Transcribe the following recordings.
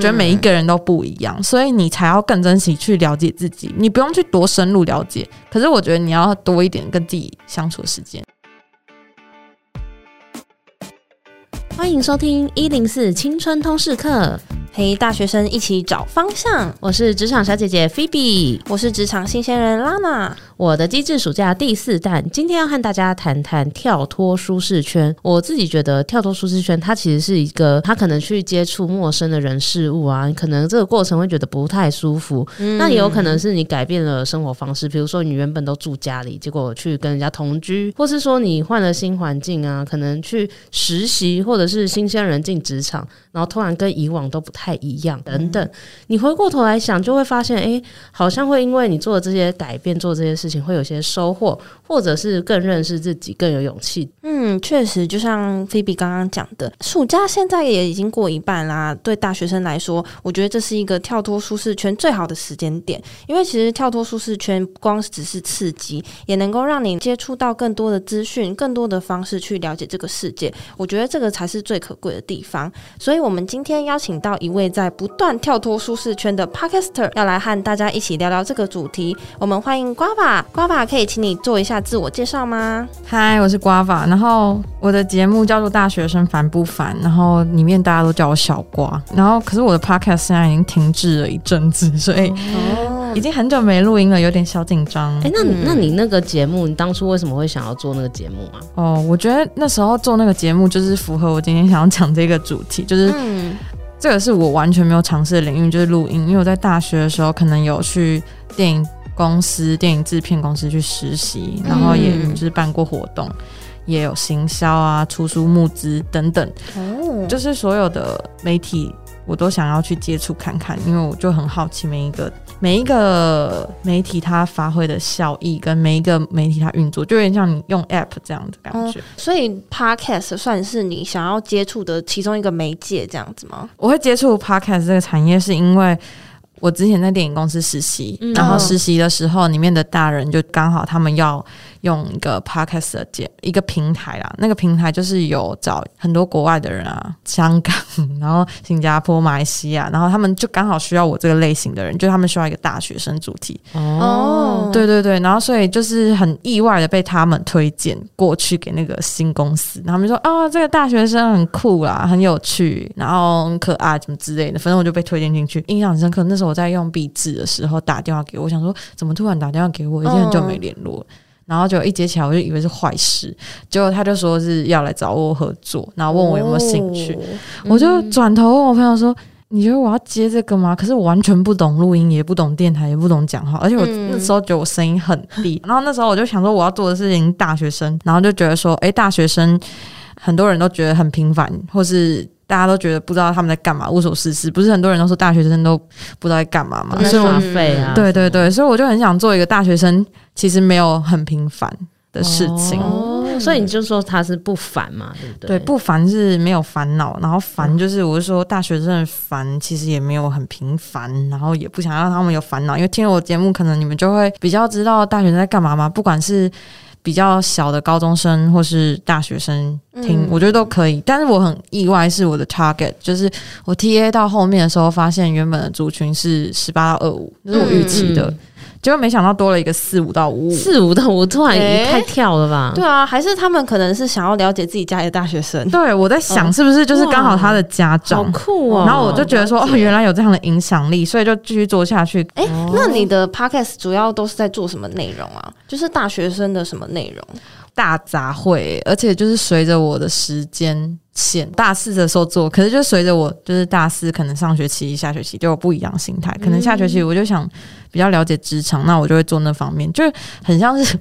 觉得每一个人都不一样，所以你才要更珍惜去了解自己。你不用去多深入了解，可是我觉得你要多一点跟自己相处的时间。欢迎收听一零四青春通识课。陪大学生一起找方向，我是职场小姐姐菲比，我是职场新鲜人拉娜。我的机智暑假第四弹，今天要和大家谈谈跳脱舒适圈。我自己觉得跳脱舒适圈，它其实是一个，它可能去接触陌生的人事物啊，可能这个过程会觉得不太舒服。嗯、那也有可能是你改变了生活方式，比如说你原本都住家里，结果去跟人家同居，或是说你换了新环境啊，可能去实习，或者是新鲜人进职场，然后突然跟以往都不太。一样，等等，你回过头来想，就会发现，哎、欸，好像会因为你做的这些改变，做这些事情，会有些收获，或者是更认识自己，更有勇气。嗯，确实，就像菲比刚刚讲的，暑假现在也已经过一半啦。对大学生来说，我觉得这是一个跳脱舒适圈最好的时间点，因为其实跳脱舒适圈不光只是刺激，也能够让你接触到更多的资讯，更多的方式去了解这个世界。我觉得这个才是最可贵的地方。所以，我们今天邀请到一位。在不断跳脱舒适圈的 Podcaster 要来和大家一起聊聊这个主题。我们欢迎 Guava，Guava 可以请你做一下自我介绍吗？嗨，我是 Guava，然后我的节目叫做《大学生烦不烦》，然后里面大家都叫我小瓜。然后可是我的 Podcast 现在已经停滞了一阵子，所以已经很久没录音了，有点小紧张。哎、欸，那那你那个节目，你当初为什么会想要做那个节目啊？哦，我觉得那时候做那个节目就是符合我今天想要讲这个主题，就是。嗯这个是我完全没有尝试的领域，就是录音。因为我在大学的时候，可能有去电影公司、电影制片公司去实习，然后也就是办过活动，嗯、也有行销啊、出书募资等等。哦，就是所有的媒体，我都想要去接触看看，因为我就很好奇每一个。每一个媒体它发挥的效益，跟每一个媒体它运作，就有点像你用 App 这样的感觉。嗯，所以 Podcast 算是你想要接触的其中一个媒介，这样子吗？我会接触 Podcast 这个产业，是因为。我之前在电影公司实习，嗯、然后实习的时候，里面的大人就刚好他们要用一个 podcast 的节一个平台啦。那个平台就是有找很多国外的人啊，香港，然后新加坡、马来西亚，然后他们就刚好需要我这个类型的人，就他们需要一个大学生主题。哦，对对对，然后所以就是很意外的被他们推荐过去给那个新公司，然后他们说啊、哦，这个大学生很酷啦，很有趣，然后很可爱什么之类的，反正我就被推荐进去，印象很深刻。那时候。我在用壁纸的时候打电话给我，我想说怎么突然打电话给我，已经很久没联络，然后就一接起来我就以为是坏事，结果他就说是要来找我合作，然后问我有没有兴趣，我就转头问我朋友说：“你觉得我要接这个吗？”可是我完全不懂录音，也不懂电台，也不懂讲话，而且我那时候觉得我声音很低，然后那时候我就想说我要做的事情大学生，然后就觉得说，哎，大学生很多人都觉得很平凡，或是。大家都觉得不知道他们在干嘛，无所事事。不是很多人都说大学生都不知道在干嘛吗？是花费啊。对对对，所以我就很想做一个大学生，其实没有很平凡的事情。哦，所以你就说他是不烦嘛，对不对？对，不烦是没有烦恼，然后烦就是我是说大学生的烦，其实也没有很平凡，然后也不想让他们有烦恼，因为听了我节目，可能你们就会比较知道大学生在干嘛嘛，不管是。比较小的高中生或是大学生听，嗯、我觉得都可以。但是我很意外，是我的 target，就是我 TA 到后面的时候，发现原本的族群是十八到二五，这是我预期的。嗯嗯结果没想到多了一个四五到五五，四五到五突然也太跳了吧？对啊，还是他们可能是想要了解自己家里的大学生。对，我在想是不是就是刚好他的家长好酷哦。然后我就觉得说哦，原来有这样的影响力，所以就继续做下去。哎，那你的 podcast 主要都是在做什么内容啊？就是大学生的什么内容？大杂烩，而且就是随着我的时间线，大四的时候做，可是就随着我就是大四，可能上学期、下学期就有不一样心态。可能下学期我就想比较了解职场，那我就会做那方面，就很像是。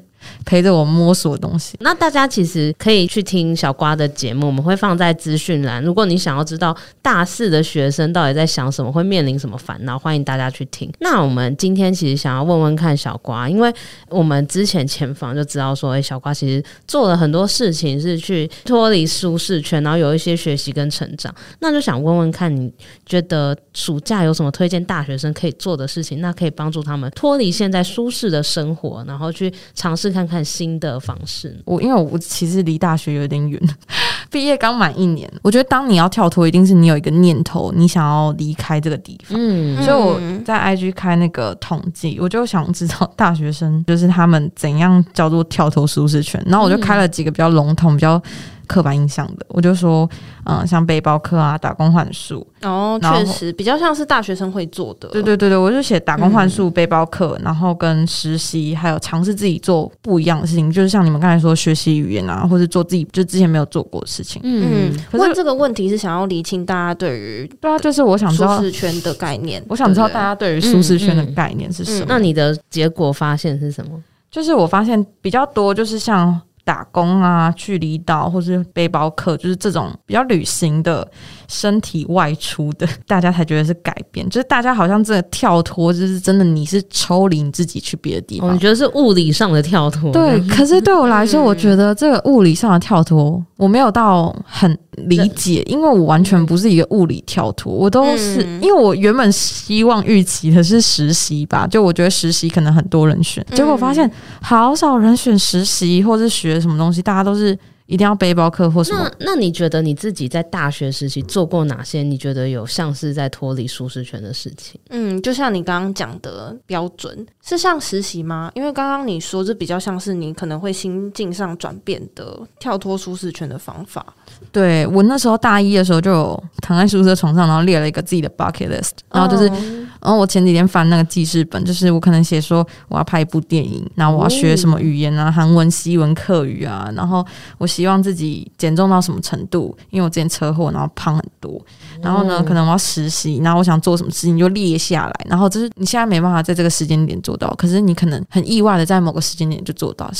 陪着我摸索东西。那大家其实可以去听小瓜的节目，我们会放在资讯栏。如果你想要知道大四的学生到底在想什么，会面临什么烦恼，欢迎大家去听。那我们今天其实想要问问看小瓜，因为我们之前前访就知道说，哎，小瓜其实做了很多事情是去脱离舒适圈，然后有一些学习跟成长。那就想问问看，你觉得暑假有什么推荐大学生可以做的事情？那可以帮助他们脱离现在舒适的生活，然后去尝试。看看新的方式，我因为我其实离大学有点远，毕业刚满一年，我觉得当你要跳脱，一定是你有一个念头，你想要离开这个地方。嗯，所以我在 IG 开那个统计，我就想知道大学生就是他们怎样叫做跳脱舒适圈，然后我就开了几个比较笼统、比较。刻板印象的，我就说，嗯，像背包客啊，打工换宿，哦，确实比较像是大学生会做的。对对对对，我就写打工换宿、嗯、背包客，然后跟实习，还有尝试自己做不一样的事情，就是像你们刚才说学习语言啊，或者做自己就之前没有做过的事情。嗯，可是问这个问题是想要厘清大家对于对啊，就是我想知道舒适圈的概念，我想知道大家对于舒适圈的概念是什么、嗯嗯嗯。那你的结果发现是什么？就是我发现比较多，就是像。打工啊，去离岛或是背包客，就是这种比较旅行的。身体外出的，大家才觉得是改变，就是大家好像真的跳脱，就是真的你是抽离你自己去别的地方。我、哦、觉得是物理上的跳脱。对，可是对我来说，我觉得这个物理上的跳脱，我没有到很理解，因为我完全不是一个物理跳脱，我都是因为我原本希望预期的是实习吧，就我觉得实习可能很多人选，结果发现好少人选实习或是学什么东西，大家都是。一定要背包客或什么？那那你觉得你自己在大学时期做过哪些？你觉得有像是在脱离舒适圈的事情？嗯，就像你刚刚讲的标准，是像实习吗？因为刚刚你说这比较像是你可能会心境上转变的跳脱舒适圈的方法。对，我那时候大一的时候就有躺在宿舍床上，然后列了一个自己的 bucket list，然后就是。哦然后我前几天翻那个记事本，就是我可能写说我要拍一部电影，然后我要学什么语言啊，韩文、西文、客语啊，然后我希望自己减重到什么程度，因为我之前车祸，然后胖很多，然后呢，可能我要实习，然后我想做什么事情就列下来，然后就是你现在没办法在这个时间点做到，可是你可能很意外的在某个时间点就做到，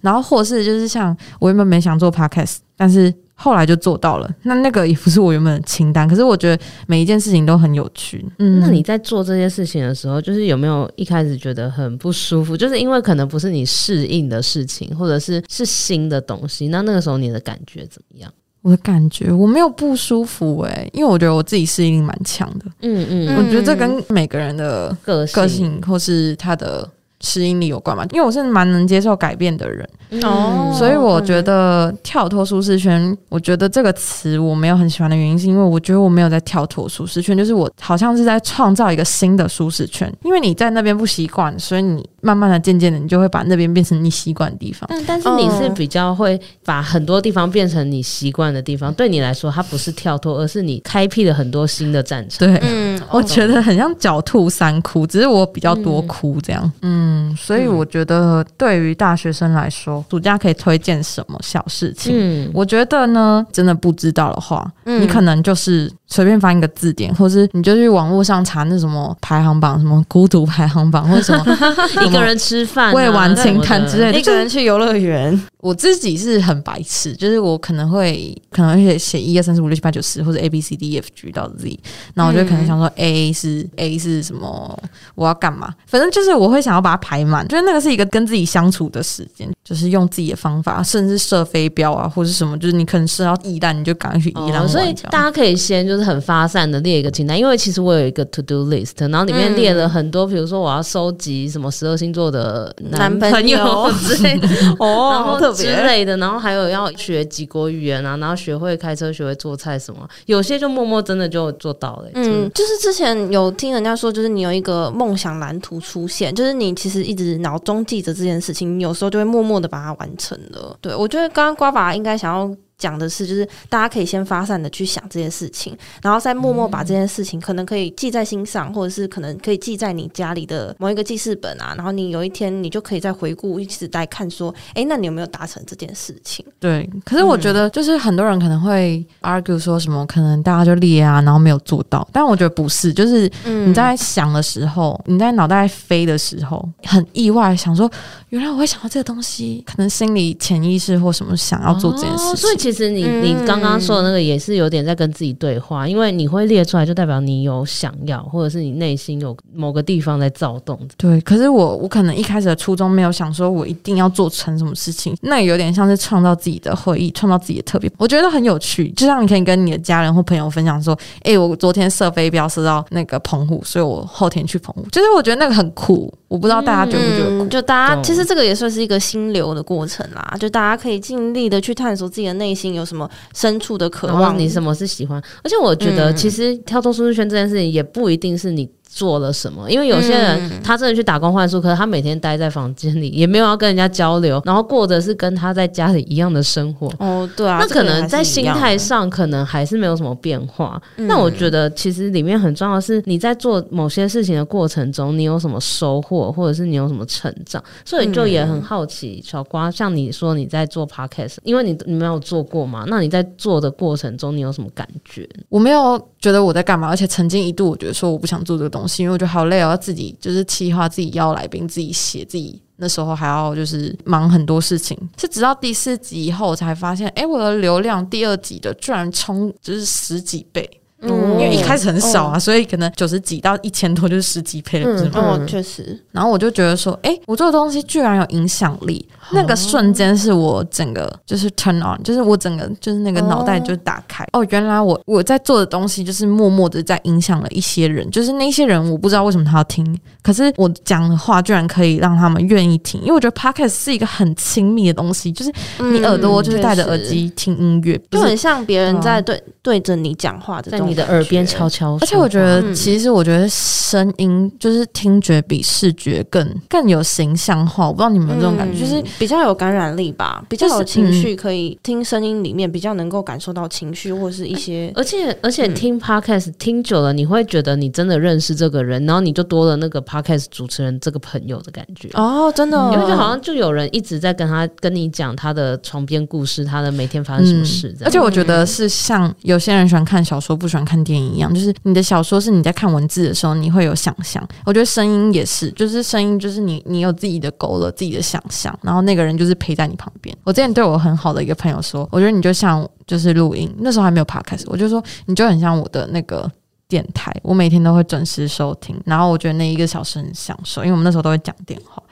然后或是就是像我原本没想做 podcast，但是。后来就做到了，那那个也不是我原本的清单，可是我觉得每一件事情都很有趣。嗯，那你在做这些事情的时候，就是有没有一开始觉得很不舒服？就是因为可能不是你适应的事情，或者是是新的东西。那那个时候你的感觉怎么样？我的感觉我没有不舒服诶、欸，因为我觉得我自己适应力蛮强的。嗯嗯，我觉得这跟每个人的个性，个性或是他的。适应力有关嘛？因为我是蛮能接受改变的人，哦、嗯，所以我觉得跳脱舒适圈，我觉得这个词我没有很喜欢的原因，是因为我觉得我没有在跳脱舒适圈，就是我好像是在创造一个新的舒适圈。因为你在那边不习惯，所以你慢慢的、渐渐的，你就会把那边变成你习惯的地方。但但是你是比较会把很多地方变成你习惯的地方，对你来说，它不是跳脱，而是你开辟了很多新的战场。对，嗯，我觉得很像狡兔三窟，只是我比较多窟这样，嗯。嗯，所以我觉得对于大学生来说，暑假可以推荐什么小事情？嗯，我觉得呢，真的不知道的话，嗯，你可能就是。随便翻一个字典，或是你就去网络上查那什么排行榜，什么孤独排行榜，或者什么 一个人吃饭、未完清看之类的，一个人去游乐园。我自己是很白痴，就是我可能会可能会写一二三四五六七八九十，或者 A B C D E F G 到 Z，那我就可能想说 A 是、嗯、A 是什么，我要干嘛？反正就是我会想要把它排满，就是那个是一个跟自己相处的时间，就是用自己的方法，甚至设飞镖啊，或者什么，就是你可能设到一弹，你就赶快去一弹、哦。所以大家可以先就。是很发散的列一个清单，因为其实我有一个 to do list，然后里面列了很多，比如说我要收集什么十二星座的男朋友之类的，哦，然后之类的，然后还有要学几国语言啊，然后学会开车、学会做菜什么，有些就默默真的就做到了。嗯，就是之前有听人家说，就是你有一个梦想蓝图出现，就是你其实一直脑中记着这件事情，你有时候就会默默的把它完成了。对，我觉得刚刚瓜爸应该想要。讲的是，就是大家可以先发散的去想这件事情，然后再默默把这件事情可能可以记在心上，或者是可能可以记在你家里的某一个记事本啊。然后你有一天你就可以再回顾，一直在看说，哎，那你有没有达成这件事情？对。可是我觉得，就是很多人可能会 argue 说什么，可能大家就列啊，然后没有做到。但我觉得不是，就是你在想的时候，你在脑袋飞的时候，很意外想说，原来我会想到这个东西，可能心里潜意识或什么想要做这件事情。哦，所以其实你你刚刚说的那个也是有点在跟自己对话，因为你会列出来，就代表你有想要，或者是你内心有某个地方在躁动。对，可是我我可能一开始的初衷没有想说我一定要做成什么事情，那有点像是创造自己的回忆，创造自己的特别，我觉得很有趣。就像你可以跟你的家人或朋友分享说，哎，我昨天射飞镖射到那个澎湖，所以我后天去澎湖，就是我觉得那个很酷。我不知道大家觉不觉得、嗯？就大家其实这个也算是一个心流的过程啦，就大家可以尽力的去探索自己的内心有什么深处的渴望，你什么是喜欢。而且我觉得，其实跳脱舒适圈这件事情也不一定是你。做了什么？因为有些人他真的去打工换宿，可是他每天待在房间里，也没有要跟人家交流，然后过的是跟他在家里一样的生活。哦，对啊，那可能在心态上可能还是没有什么变化。那我觉得其实里面很重要的是你在做某些事情的过程中，你有什么收获，或者是你有什么成长。所以就也很好奇，小瓜，像你说你在做 podcast，因为你你没有做过嘛，那你在做的过程中，你有什么感觉？我没有觉得我在干嘛，而且曾经一度我觉得说我不想做这个东西。因为我觉得好累哦，要自己就是企划，自己邀来宾，自己写，自己那时候还要就是忙很多事情。是直到第四集以后，我才发现，哎、我的流量第二集的居然冲就是十几倍。嗯，因为一开始很少啊，哦、所以可能九十几到一千多就是十几倍了，是吗？哦，确实。然后我就觉得说，哎、欸，我做的东西居然有影响力，哦、那个瞬间是我整个就是 turn on，就是我整个就是那个脑袋就打开。哦，哦，原来我我在做的东西就是默默的在影响了一些人，就是那些人我不知道为什么他要听，可是我讲的话居然可以让他们愿意听，因为我觉得 podcast 是一个很亲密的东西，就是你耳朵就是戴着耳机听音乐，嗯、就很像别人在对、嗯、对着你讲话的你的耳边悄悄，而且我觉得，其实我觉得声音就是听觉比视觉更更有形象化。我不知道你们有没有这种感觉，就是比较有感染力吧，比较有情绪，可以听声音里面比较能够感受到情绪或是一些。而且而且听 podcast 听久了，你会觉得你真的认识这个人，然后你就多了那个 podcast 主持人这个朋友的感觉。哦，真的，因为就好像就有人一直在跟他跟你讲他的床边故事，他的每天发生什么事。而且我觉得是像有些人喜欢看小说，不喜欢看电影。一样，就是你的小说是你在看文字的时候，你会有想象。我觉得声音也是，就是声音就是你你有自己的勾勒，自己的想象，然后那个人就是陪在你旁边。我之前对我很好的一个朋友说，我觉得你就像就是录音，那时候还没有 podcast，我就说你就很像我的那个电台，我每天都会准时收听，然后我觉得那一个小时很享受，因为我们那时候都会讲电话。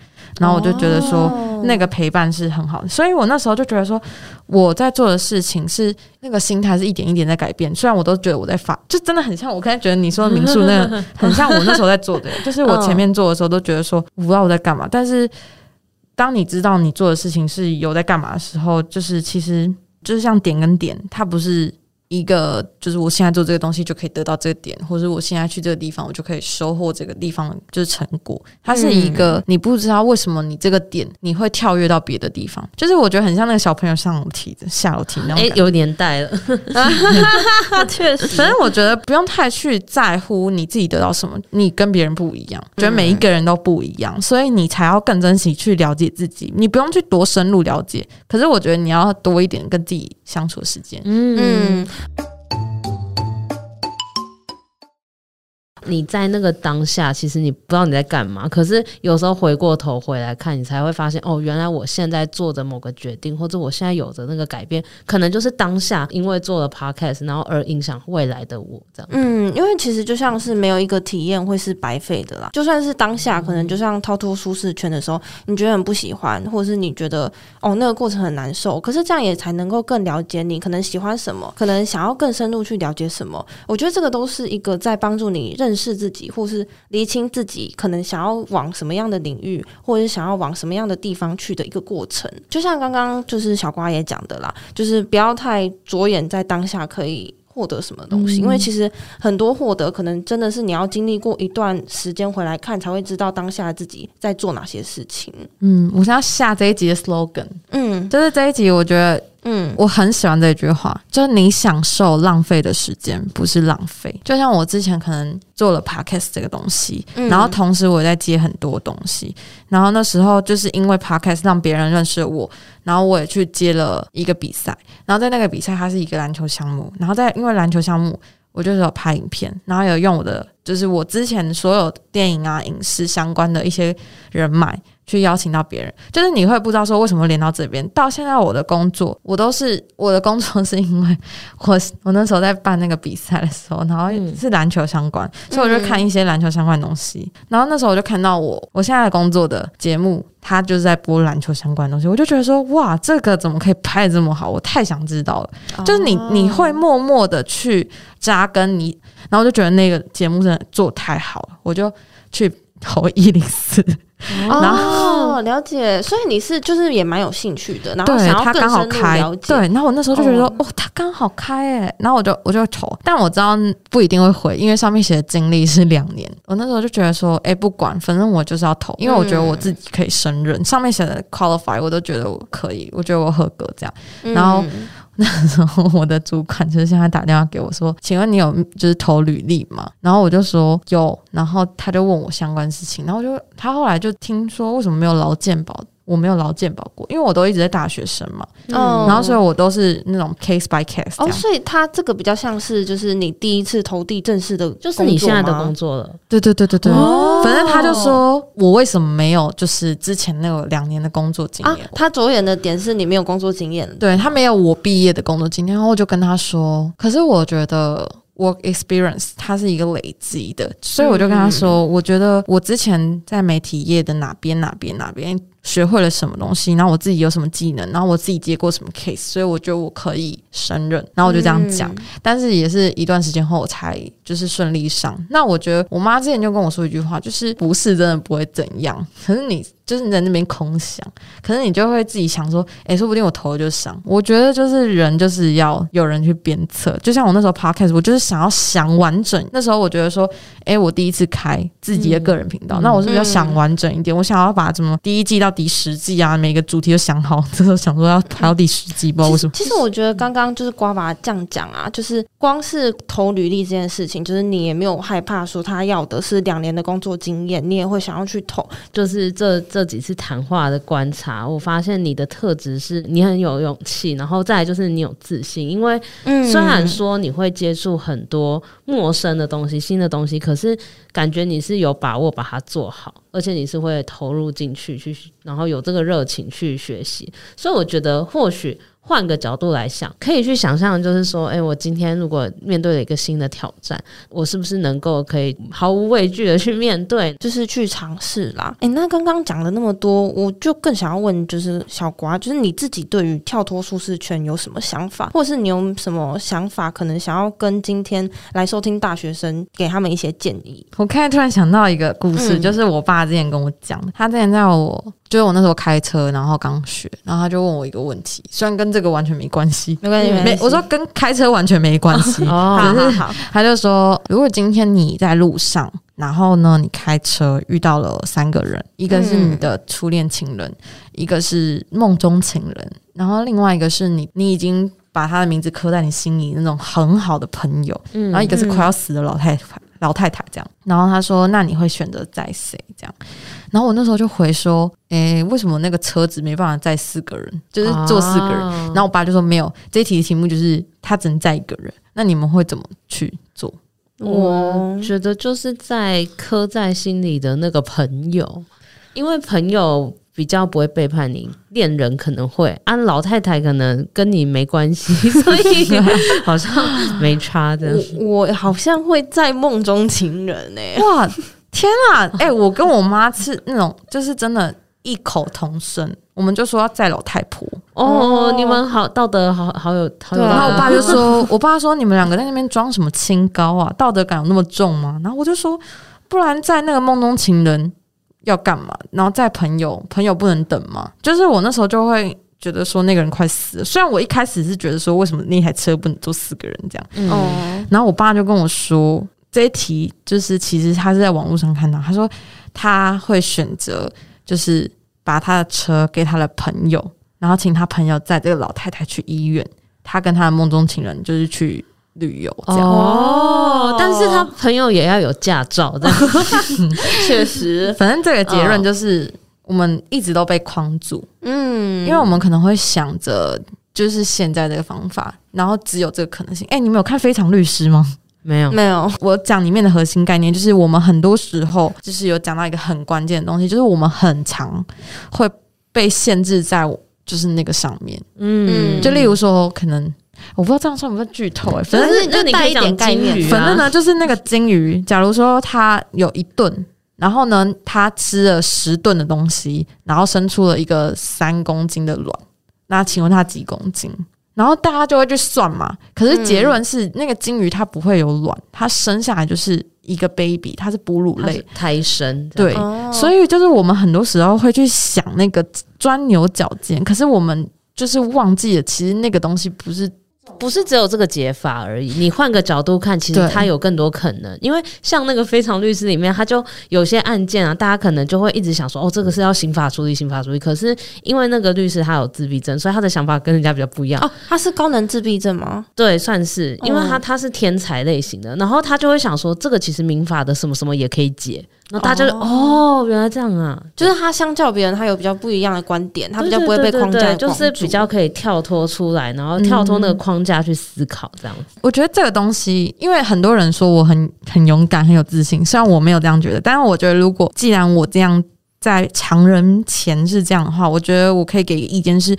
然后我就觉得说，那个陪伴是很好的，所以我那时候就觉得说，我在做的事情是那个心态是一点一点在改变。虽然我都觉得我在发，就真的很像我刚才觉得你说的民宿那个，很像我那时候在做的，就是我前面做的时候都觉得说，我不知道我在干嘛。但是当你知道你做的事情是有在干嘛的时候，就是其实就是像点跟点，它不是。一个就是我现在做这个东西就可以得到这个点，或者我现在去这个地方，我就可以收获这个地方就是成果。它是一个你不知道为什么你这个点你会跳跃到别的地方，就是我觉得很像那个小朋友上楼梯的下楼梯那种。哎，有年代了，确实。反正我觉得不用太去在乎你自己得到什么，你跟别人不一样，觉得每一个人都不一样，所以你才要更珍惜去了解自己。你不用去多深入了解，可是我觉得你要多一点跟自己相处的时间。嗯嗯。你在那个当下，其实你不知道你在干嘛。可是有时候回过头回来看，你才会发现，哦，原来我现在做的某个决定，或者我现在有的那个改变，可能就是当下因为做了 podcast，然后而影响未来的我这样。嗯，因为其实就像是没有一个体验会是白费的啦。就算是当下，可能就像逃脱舒适圈的时候，你觉得很不喜欢，或者是你觉得哦那个过程很难受，可是这样也才能够更了解你可能喜欢什么，可能想要更深入去了解什么。我觉得这个都是一个在帮助你认识。是自己，或是厘清自己可能想要往什么样的领域，或者是想要往什么样的地方去的一个过程。就像刚刚就是小瓜也讲的啦，就是不要太着眼在当下可以获得什么东西，嗯、因为其实很多获得可能真的是你要经历过一段时间回来看，才会知道当下自己在做哪些事情。嗯，我想要下这一集的 slogan，嗯，就是这一集我觉得。嗯，我很喜欢这句话，就是你享受浪费的时间不是浪费。就像我之前可能做了 podcast 这个东西，嗯、然后同时我也在接很多东西，然后那时候就是因为 podcast 让别人认识我，然后我也去接了一个比赛，然后在那个比赛它是一个篮球项目，然后在因为篮球项目，我就是有拍影片，然后有用我的就是我之前所有电影啊影视相关的一些人脉。去邀请到别人，就是你会不知道说为什么连到这边。到现在我的工作，我都是我的工作是因为 我我那时候在办那个比赛的时候，然后是篮球相关，嗯、所以我就看一些篮球相关的东西。嗯、然后那时候我就看到我我现在工作的节目，它就是在播篮球相关的东西，我就觉得说哇，这个怎么可以拍得这么好？我太想知道了。哦、就是你你会默默的去扎根你，然后我就觉得那个节目真的做太好了，我就去。投一零四。然后、哦、了解，所以你是就是也蛮有兴趣的，然后想要他刚好更深入了开，解。对，然后我那时候就觉得说，哦哦，他刚好开哎，然后我就我就投，但我知道不一定会回，因为上面写的经历是两年。我那时候就觉得说，哎，不管，反正我就是要投，因为我觉得我自己可以胜任。嗯、上面写的 qualify 我都觉得我可以，我觉得我合格这样。然后、嗯、那时候我的主管就是现在打电话给我说，请问你有就是投履历吗？然后我就说有，然后他就问我相关事情，然后就他后来就听说为什么没有劳健保。我没有劳健保过，因为我都一直在大学生嘛，嗯，然后所以我都是那种 case by case。哦，所以他这个比较像是就是你第一次投递正式的，就是你现在的工作了。对对对对对，哦，反正他就说我为什么没有就是之前那个两年的工作经验？啊，他着眼的点是你没有工作经验，对，他没有我毕业的工作经验，然后我就跟他说，可是我觉得。Work experience，它是一个累积的，所以我就跟他说，嗯、我觉得我之前在媒体业的哪边哪边哪边学会了什么东西，然后我自己有什么技能，然后我自己接过什么 case，所以我觉得我可以胜任，然后我就这样讲。嗯、但是也是一段时间后我才就是顺利上。那我觉得我妈之前就跟我说一句话，就是不是真的不会怎样，可是你。就是你在那边空想，可是你就会自己想说，诶、欸，说不定我投了就上。我觉得就是人就是要有人去鞭策，就像我那时候 podcast，我就是想要想完整。那时候我觉得说，诶、欸，我第一次开自己的个人频道，嗯、那我是不是要想完整一点？嗯、我想要把怎么第一季到第十季啊，每个主题都想好。这时候想说要排到第十季，不知道为什么。其实我觉得刚刚就是瓜娃这样讲啊，就是光是投履历这件事情，就是你也没有害怕说他要的是两年的工作经验，你也会想要去投，就是这。这几次谈话的观察，我发现你的特质是你很有勇气，然后再来就是你有自信。因为虽然说你会接触很多陌生的东西、新的东西，可是感觉你是有把握把它做好，而且你是会投入进去去，然后有这个热情去学习。所以我觉得或许。换个角度来想，可以去想象，就是说，哎，我今天如果面对了一个新的挑战，我是不是能够可以毫无畏惧的去面对，就是去尝试啦。哎，那刚刚讲了那么多，我就更想要问，就是小瓜，就是你自己对于跳脱舒适圈有什么想法，或者是你有什么想法，可能想要跟今天来收听大学生给他们一些建议？我刚才突然想到一个故事，嗯、就是我爸之前跟我讲的，他之前在我。就是我那时候开车，然后刚学，然后他就问我一个问题，虽然跟这个完全没关系，没关系，没，我说跟开车完全没关系。哦，好好好，他就说，如果今天你在路上，然后呢，你开车遇到了三个人，一个是你的初恋情人，嗯、一个是梦中情人，然后另外一个是你，你已经把他的名字刻在你心里那种很好的朋友，嗯、然后一个是快要死的老太太。老太太这样，然后他说：“那你会选择载谁？”这样，然后我那时候就回说：“诶，为什么那个车子没办法载四个人？就是坐四个人。啊”然后我爸就说：“没有，这一题的题目就是他只能载一个人。那你们会怎么去做？”我觉得就是在刻在心里的那个朋友，因为朋友。比较不会背叛你，恋人可能会啊，老太太可能跟你没关系，所以 好像没差的。我，我好像会在梦中情人呢、欸。哇，天啊！哎、欸，我跟我妈是那种，就是真的异口同声，我们就说要载老太婆。哦，你们好道德好好有好有。然后我爸就说，我爸说你们两个在那边装什么清高啊？道德感有那么重吗？然后我就说，不然在那个梦中情人。要干嘛？然后在朋友，朋友不能等吗？就是我那时候就会觉得说那个人快死了。虽然我一开始是觉得说为什么那台车不能坐四个人这样，嗯，然后我爸就跟我说这一题就是其实他是在网络上看到，他说他会选择就是把他的车给他的朋友，然后请他朋友载这个老太太去医院，他跟他的梦中情人就是去。旅游这样哦，但是他朋友也要有驾照，这样 确实。反正这个结论就是，我们一直都被框住，嗯，因为我们可能会想着就是现在这个方法，然后只有这个可能性。哎，你们有看《非常律师》吗？没有，没有。我讲里面的核心概念就是，我们很多时候就是有讲到一个很关键的东西，就是我们很常会被限制在就是那个上面，嗯，就例如说可能。我不知道这样算不算剧透哎、欸，反正就带一点概念。反正呢，就是那个金鱼，假如说它有一顿，然后呢，它吃了十顿的东西，然后生出了一个三公斤的卵，那请问它几公斤？然后大家就会去算嘛。可是结论是，那个金鱼它不会有卵，它生下来就是一个 baby，它是哺乳类胎生，对，哦、所以就是我们很多时候会去想那个钻牛角尖，可是我们就是忘记了，其实那个东西不是。不是只有这个解法而已，你换个角度看，其实它有更多可能。因为像那个《非常律师》里面，他就有些案件啊，大家可能就会一直想说，哦，这个是要刑法处理，刑法处理。可是因为那个律师他有自闭症，所以他的想法跟人家比较不一样。哦，他是高能自闭症吗？对，算是，因为他他是天才类型的，然后他就会想说，这个其实民法的什么什么也可以解。然后大家就哦，哦，原来这样啊，就是他相较别人，他有比较不一样的观点，他比较不会被框架，就是比较可以跳脱出来，然后跳脱那个框架去思考这样子。嗯，我觉得这个东西，因为很多人说我很很勇敢，很有自信，虽然我没有这样觉得，但是我觉得如果既然我这样在常人前是这样的话，我觉得我可以给个意见是，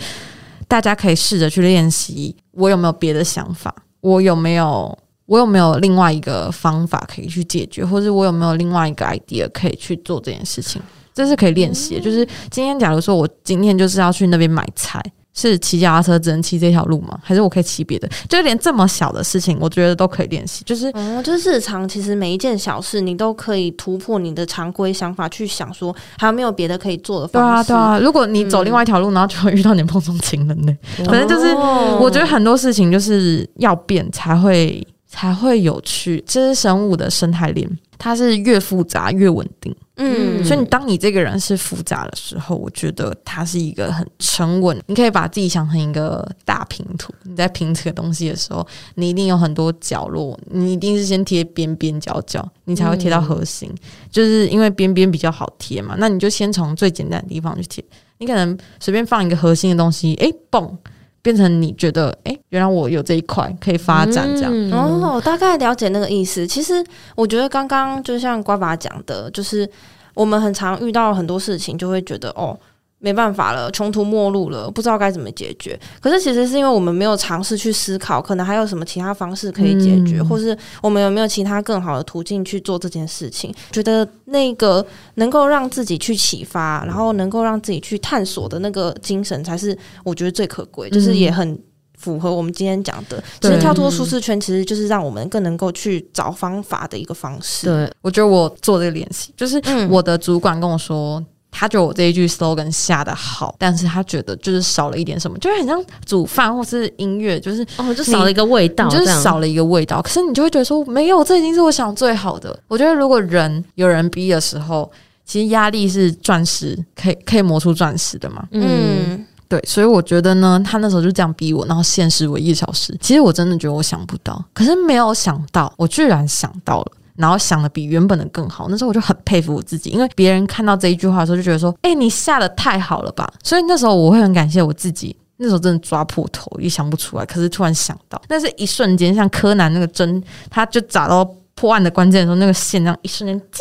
大家可以试着去练习，我有没有别的想法，我有没有。我有没有另外一个方法可以去解决，或者我有没有另外一个 idea 可以去做这件事情？这是可以练习的。就是今天，假如说我今天就是要去那边买菜，是骑脚踏车只能骑这条路吗？还是我可以骑别的？就连这么小的事情，我觉得都可以练习。就是，嗯，就是日常其实每一件小事，你都可以突破你的常规想法，去想说还有没有别的可以做的方式。对啊，对啊。如果你走另外一条路，然后就会遇到你梦中情人呢？反正就是，我觉得很多事情就是要变才会。才会有趣，这是生物的生态链，它是越复杂越稳定。嗯，所以你当你这个人是复杂的时候，我觉得它是一个很沉稳。你可以把自己想成一个大拼图，你在拼这个东西的时候，你一定有很多角落，你一定是先贴边边角角，你才会贴到核心。嗯，就是因为边边比较好贴嘛，那你就先从最简单的地方去贴。你可能随便放一个核心的东西，诶，蹦。变成你觉得，哎、欸，原来我有这一块可以发展，这样、嗯、哦，我大概了解那个意思。其实我觉得刚刚就像瓜爸讲的，就是我们很常遇到很多事情，就会觉得哦。没办法了，穷途末路了，不知道该怎么解决。可是其实是因为我们没有尝试去思考，可能还有什么其他方式可以解决，嗯、或是我们有没有其他更好的途径去做这件事情？觉得那个能够让自己去启发，然后能够让自己去探索的那个精神，才是我觉得最可贵，就是也很符合我们今天讲的。其实跳脱舒适圈，其实就是让我们更能够去找方法的一个方式。对，我觉得我做这个练习，就是我的主管跟我说。他觉得我这一句 slogan 下的好，但是他觉得就是少了一点什么，就是很像煮饭或是音乐，就是哦，就少了一个味道，就是少了一个味道。可是你就会觉得说，没有，这已经是我想最好的。我觉得如果人有人逼的时候，其实压力是钻石，可以可以磨出钻石的嘛。嗯，对，所以我觉得呢，他那时候就这样逼我，然后限时为一小时。其实我真的觉得我想不到，可是没有想到，我居然想到了。然后想的比原本的更好，那时候我就很佩服我自己，因为别人看到这一句话的时候就觉得说：“哎、你下的太好了吧！”所以那时候我会很感谢我自己，那时候真的抓破头也想不出来，可是突然想到，那是一瞬间，像柯南那个针，他就找到破案的关键的时候，那个线这样一瞬间，叮。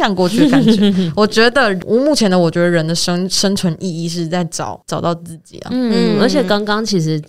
这样过去的感觉，我觉得我目前的我觉得人的生生存意义是在找找到自己啊。嗯，而且刚刚其实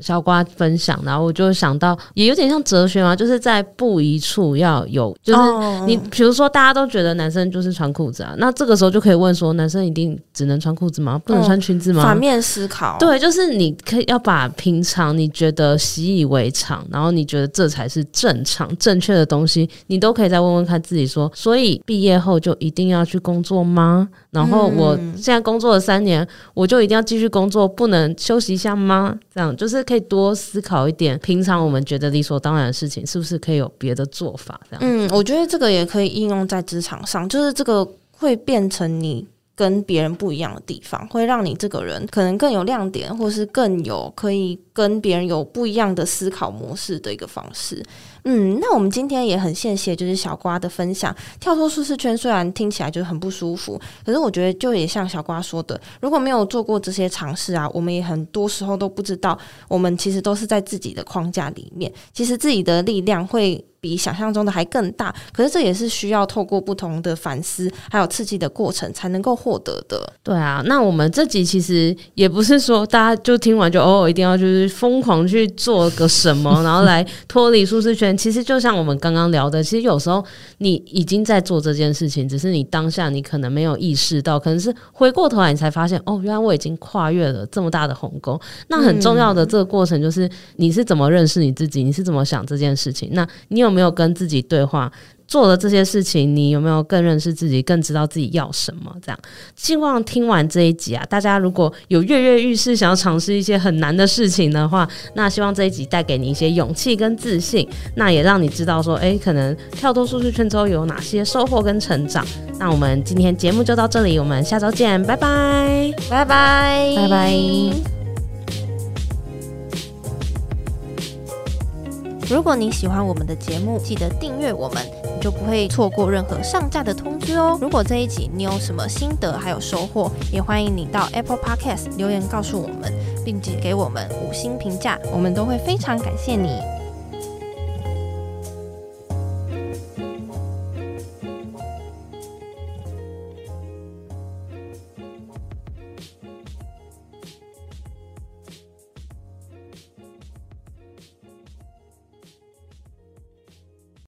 小瓜分享，然后我就想到，也有点像哲学嘛，就是在不一处要有，就是你比如说大家都觉得男生就是穿裤子啊，那这个时候就可以问说，男生一定只能穿裤子吗？不能穿裙子吗？反面思考，对，就是你可以要把平常你觉得习以为常，然后你觉得这才是正常正确的东西，你都可以再问问看自己说，所以毕业。后就一定要去工作吗？然后我现在工作了三年，我就一定要继续工作，不能休息一下吗？这样就是可以多思考一点，平常我们觉得理所当然的事情，是不是可以有别的做法？这样，嗯，我觉得这个也可以应用在职场上，就是这个会变成你跟别人不一样的地方，会让你这个人可能更有亮点，或是更有可以跟别人有不一样的思考模式的一个方式。嗯，那我们今天也很谢谢，就是小瓜的分享。跳脱舒适圈虽然听起来就是很不舒服，可是我觉得就也像小瓜说的，如果没有做过这些尝试啊，我们也很多时候都不知道，我们其实都是在自己的框架里面，其实自己的力量会比想象中的还更大。可是这也是需要透过不同的反思，还有刺激的过程才能够获得的。对啊，那我们这集其实也不是说大家就听完就哦，一定要就是疯狂去做个什么，然后来脱离舒适圈。其实就像我们刚刚聊的，其实有时候你已经在做这件事情，只是你当下你可能没有意识到，可能是回过头来你才发现，哦，原来我已经跨越了这么大的鸿沟。那很重要的这个过程就是你是怎么认识你自己，你是怎么想这件事情。那你有没有跟自己对话？做了这些事情，你有没有更认识自己，更知道自己要什么？这样，希望听完这一集啊，大家如果有跃跃欲试，想要尝试一些很难的事情的话，那希望这一集带给你一些勇气跟自信，那也让你知道说，哎，可能跳脱舒适圈之后有哪些收获跟成长。那我们今天节目就到这里，我们下周见，拜拜，拜拜，拜拜。如果你喜欢我们的节目，记得订阅我们，你就不会错过任何上架的通知哦。如果这一集你有什么心得还有收获，也欢迎你到 Apple Podcast 留言告诉我们，并且给我们五星评价，我们都会非常感谢你。